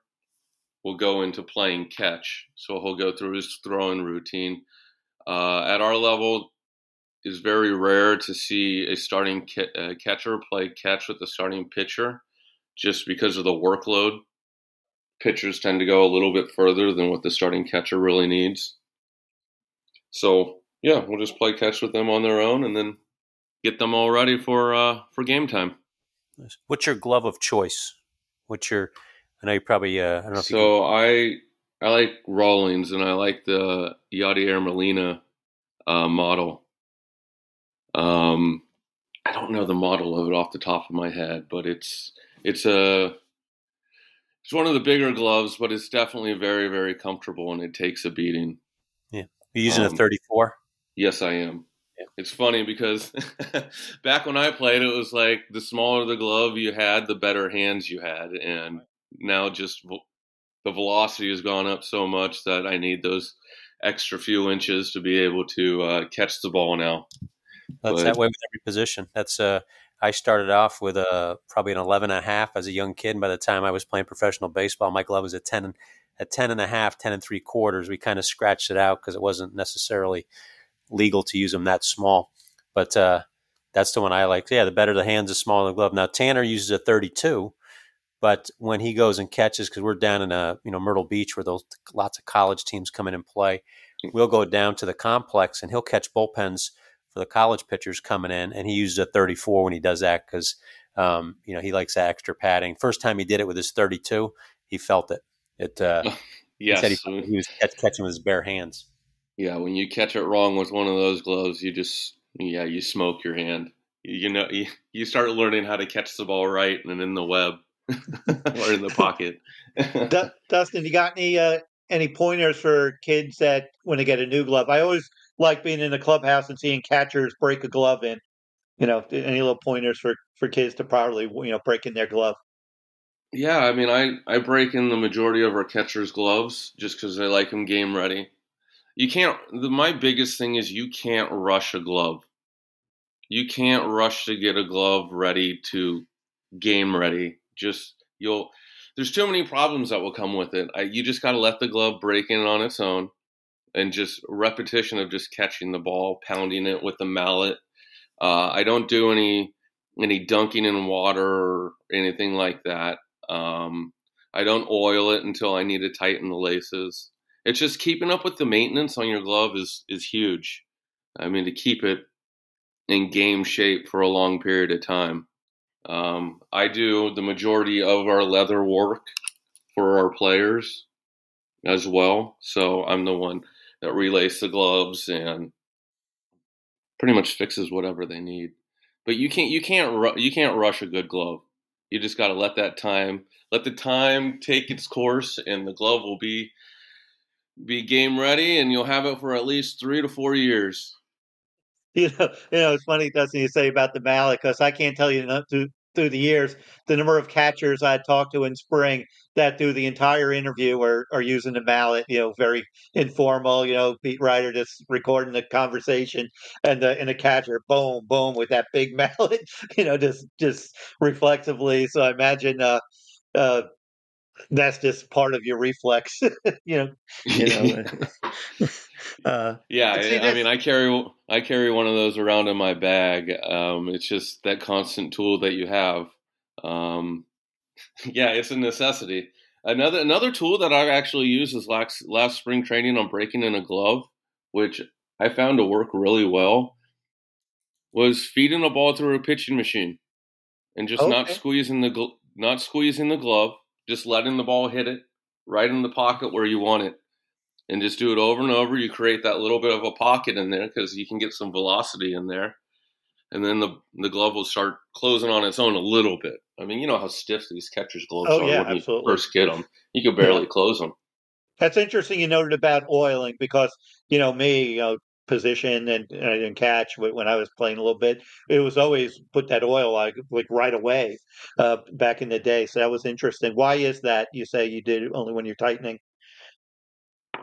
we'll go into playing catch. So he'll go through his throwing routine. Uh, at our level, is very rare to see a starting ca- uh, catcher play catch with the starting pitcher, just because of the workload. Pitchers tend to go a little bit further than what the starting catcher really needs. So yeah, we'll just play catch with them on their own, and then get them all ready for uh, for game time. What's your glove of choice? What's your? I know you probably. Uh, I don't know if you So I I like Rawlings, and I like the Yadier Molina uh, model. Um, I don't know the model of it off the top of my head, but it's it's a it's one of the bigger gloves, but it's definitely very very comfortable, and it takes a beating. can, you're using a um, 34. Yes, I am. Yeah. It's funny because back when I played, it was like the smaller the glove you had, the better hands you had, and now just the velocity has gone up so much that I need those extra few inches to be able to uh, catch the ball now. That's But- that way with every position. That's uh, I started off with a probably an 11 and a half as a young kid. And by the time I was playing professional baseball, my glove was at 10 and at 10 and a half, 10 and three quarters. We kind of scratched it out because it wasn't necessarily legal to use them that small. But uh, that's the one I like. Yeah, the better the hands, the smaller the glove. Now Tanner uses a 32, but when he goes and catches, because we're down in a you know Myrtle Beach where those lots of college teams come in and play, we'll go down to the complex and he'll catch bullpens for the college pitchers coming in, and he uses a 34 when he does that because um, you know he likes that extra padding. First time he did it with his 32, he felt it. It uh, he said yes, he, he was catch, catching with his bare hands. yeah. When you catch it wrong with one of those gloves, you just yeah, you smoke your hand. You, you know, you, you start learning how to catch the ball right and in the web or in the pocket. Du- Dustin, you got any uh, any pointers for kids that when they get a new glove? I always like being in the clubhouse and seeing catchers break a glove in. You know, any little pointers for for kids to properly you know break in their glove. Yeah, I mean, I, I break in the majority of our catchers' gloves just because I like them game ready. You can't. The, my biggest thing is you can't rush a glove. You can't rush to get a glove ready to game ready. Just you'll. There's too many problems that will come with it. I, you just got to let the glove break in on its own, and just repetition of just catching the ball, pounding it with the mallet. Uh, I don't do any any dunking in water or anything like that. Um, I don't oil it until I need to tighten the laces. It's just keeping up with the maintenance on your glove is is huge. I mean, to keep it in game shape for a long period of time. Um, I do the majority of our leather work for our players as well. So I'm the one that relays the gloves and pretty much fixes whatever they need. But you can't you can't ru- you can't rush a good glove. You just got to let that time let the time take its course, and the glove will be be game ready, and you'll have it for at least three to four years. You know, you know, it's funny, Dustin, you say about the mallet because I can't tell you enough through through the years the number of catchers I talked to in spring that through the entire interview are, are using the mallet. You know, very informal. You know, beat writer just recording the conversation, and the and the catcher, boom, boom, with that big mallet. You know, just just reflexively. So I imagine. uh uh, that's just part of your reflex, you know. You know, uh, Yeah, But see, I, I mean, I carry I carry one of those around in my bag. Um, it's just that constant tool that you have. Um, yeah, it's a necessity. Another another tool that I actually used is last last spring training on breaking in a glove, which I found to work really well. Was feeding a ball through a pitching machine, and just not squeezing the gl- not squeezing the glove, just letting the ball hit it right in the pocket where you want it and just do it over and over. You create that little bit of a pocket in there because you can get some velocity in there, and then the the glove will start closing on its own a little bit. I mean, you know how stiff these catchers' gloves Oh, are yeah, when absolutely. you first get them. You can barely close them. That's interesting. You noted about oiling because you know me, you know, position and and catch when I was playing a little bit. It was always put that oil like like right away uh, back in the day. So that was interesting. Why is that? You say you did only when you're tightening.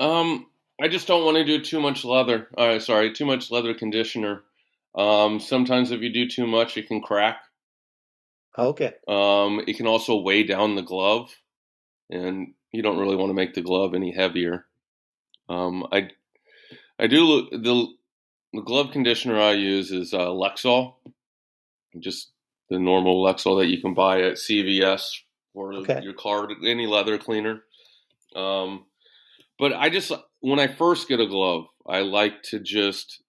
Um, I just don't want to do too much leather. Uh, sorry, too much leather conditioner. Um, sometimes if you do too much, it can crack. Okay. Um, it can also weigh down the glove, and you don't really want to make the glove any heavier. Um, I I do look the the glove conditioner I use is uh, Lexol, just the normal Lexol that you can buy at CVS or Okay. your car, any leather cleaner. Um, but I just when I first get a glove, I like to just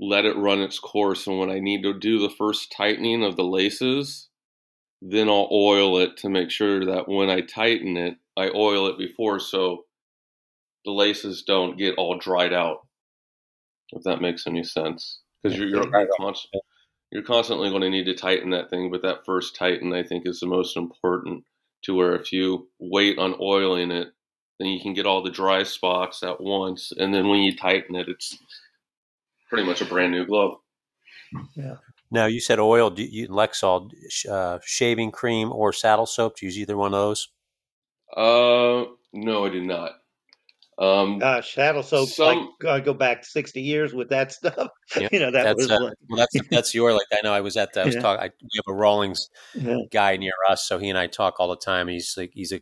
let it run its course, and when I need to do the first tightening of the laces, then I'll oil it to make sure that when I tighten it, I oil it before so the laces don't get all dried out. If that makes any sense, because you're you're, const- you're constantly going to need to tighten that thing, but that first tighten I think is the most important. To where if you wait on oiling it, then you can get all the dry spots at once, and then when you tighten it, it's pretty much a brand new glove. Now you said oil. Do you Lexol uh, shaving cream or saddle soap? Do you use either one of those? Uh, no, I did not. Um, Gosh, that'll so some, like, uh, go back sixty years with that stuff. Yeah, you know that was uh, like, well, that's that's your like. I know I was at the. I was yeah. talking. we have a Rawlings yeah. guy near us, so he and I talk all the time. He's like he's a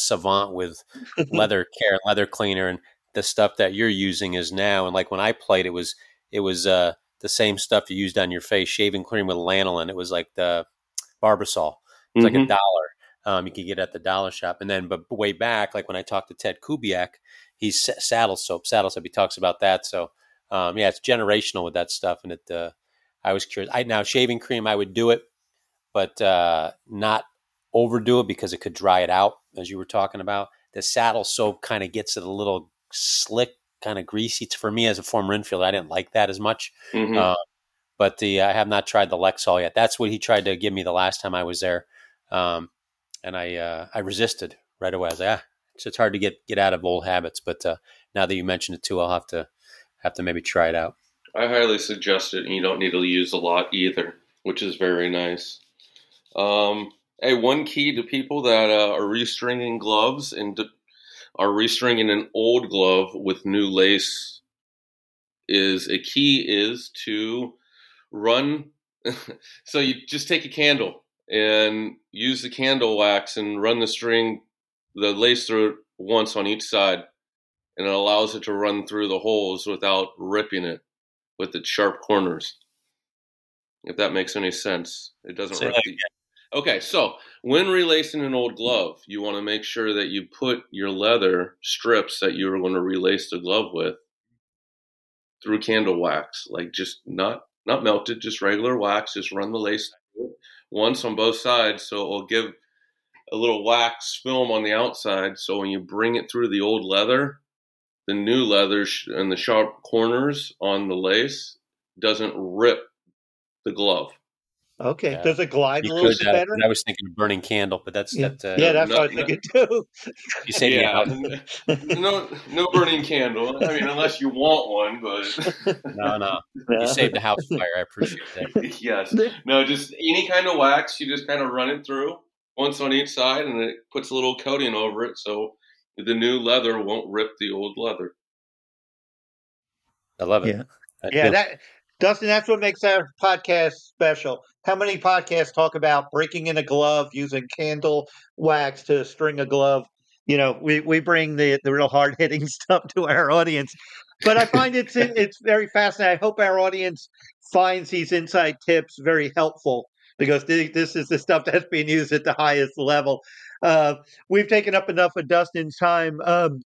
savant with leather care, leather cleaner, and the stuff that you're using is now. And like when I played, it was it was uh, the same stuff you used on your face, shaving cream with lanolin. It was like the Barbasol. It's mm-hmm. like a mm-hmm. dollar. Um, you could get at the dollar shop. And then, but way back, like when I talked to Ted Kubiak, he's saddle soap, saddle soap. He talks about that. So, um, yeah, it's generational with that stuff. And it, uh, I was curious. I now shaving cream, I would do it, but uh, not overdo it because it could dry it out, as you were talking about. The saddle soap kind of gets it a little slick, kind of greasy. It's for me as a former infielder, I didn't like that as much. Mm-hmm. Uh, but the I have not tried the Lexol yet. That's what he tried to give me the last time I was there. Um, and I uh, I resisted right away. I was like, ah, it's, it's hard to get get out of old habits. But uh, now that you mentioned it too, I'll have to have to maybe try it out. I highly suggest it, and you don't need to use a lot either, which is very nice. Um, hey, one key to people that uh, are restringing gloves and are restringing an old glove with new lace is a key is to run. so you just take a candle and use the candle wax and run the string, the lace through it once on each side, and it allows it to run through the holes without ripping it with its sharp corners. If that makes any sense, it doesn't rip. The... Okay, so when relacing an old glove, you want to make sure that you put your leather strips that you're going to relace the glove with through candle wax, like just not not melted, just regular wax. Just run the lace once on both sides, so it will give a little wax film on the outside. So when you bring it through the old leather, the new leather and the sharp corners on the lace doesn't rip the glove. Okay. Yeah. Does it glide you a little could, uh, better? I was thinking of burning candle, but that's yeah, that, uh, yeah that's no, what I was thinking too. You say yeah, no, no burning candle. I mean, unless you want one, but no, no. You saved the house fire. I appreciate that. yes. No, just any kind of wax. You just kind of run it through once on each side, and it puts a little coating over it, so the new leather won't rip the old leather. I love it. Yeah. yeah, that Dustin, that's what makes our podcast special. How many podcasts talk about breaking in a glove using candle wax to string a glove? You know, we, we bring the, the real hard hitting stuff to our audience. But I find it's it's very fascinating. I hope our audience finds these inside tips very helpful because this is the stuff that's being used at the highest level. Uh, we've taken up enough of Dustin's time. Um,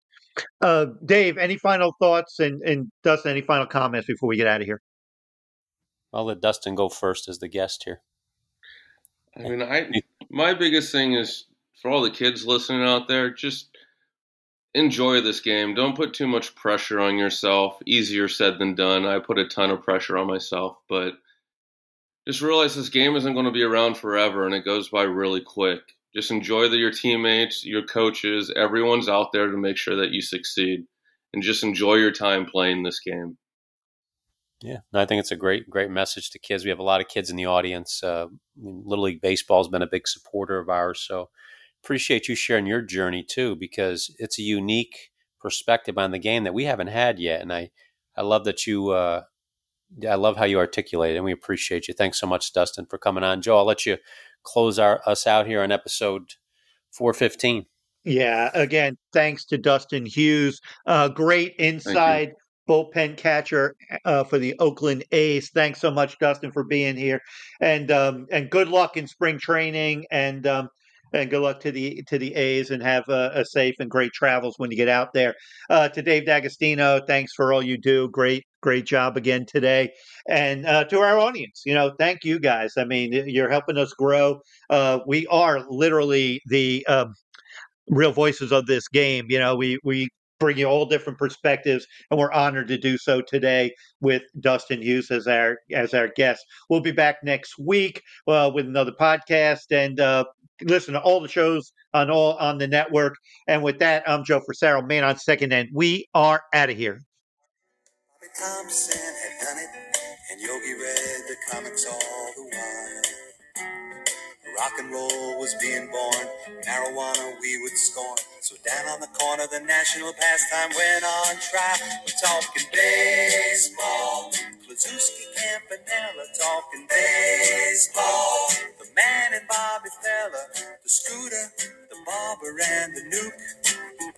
uh, Dave, any final thoughts? And, and Dustin, any final comments before we get out of here? I'll let Dustin go first as the guest here. I mean, I my biggest thing is for all the kids listening out there, just enjoy this game. Don't put too much pressure on yourself. Easier said than done. I put a ton of pressure on myself, but just realize this game isn't going to be around forever and it goes by really quick. Just enjoy the, your teammates, your coaches, everyone's out there to make sure that you succeed and just enjoy your time playing this game. Yeah, I think it's a great, great message to kids. We have a lot of kids in the audience. Uh, Little League Baseball has been a big supporter of ours, so appreciate you sharing your journey too, because it's a unique perspective on the game that we haven't had yet. And I, I love that you, uh, I love how you articulate it, and we appreciate you. Thanks so much, Dustin, for coming on. Joe, I'll let you close our us out here on episode four fifteen. Yeah, again, thanks to Dustin Hughes. Uh, great inside bullpen catcher uh, for the Oakland A's. Thanks so much, Dustin, for being here, and um, and good luck in spring training, and um, and good luck to the to the A's, and have a, a safe and great travels when you get out there. Uh, to Dave D'Agostino, thanks for all you do. Great, great job again today, and uh, to our audience, you know, thank you guys. I mean, you're helping us grow. Uh, we are literally the um, real voices of this game. You know, we we bring you all different perspectives, and we're honored to do so today with Dustin Hughes as our as our guest. We'll be back next week uh, with another podcast, and uh, listen to all the shows on all on the network. And with that, I'm Joe Frisaro, man on second end. We are out of here. Bobby Thomson had done it, and Yogi read the comics all the while. Rock and roll was being born, marijuana we would scorn. So down on the corner, the national pastime went on trial. We're talking baseball, Kluszewski, Campanella, talking baseball. The man and Bobby Feller, the scooter, the barber, and the Newk.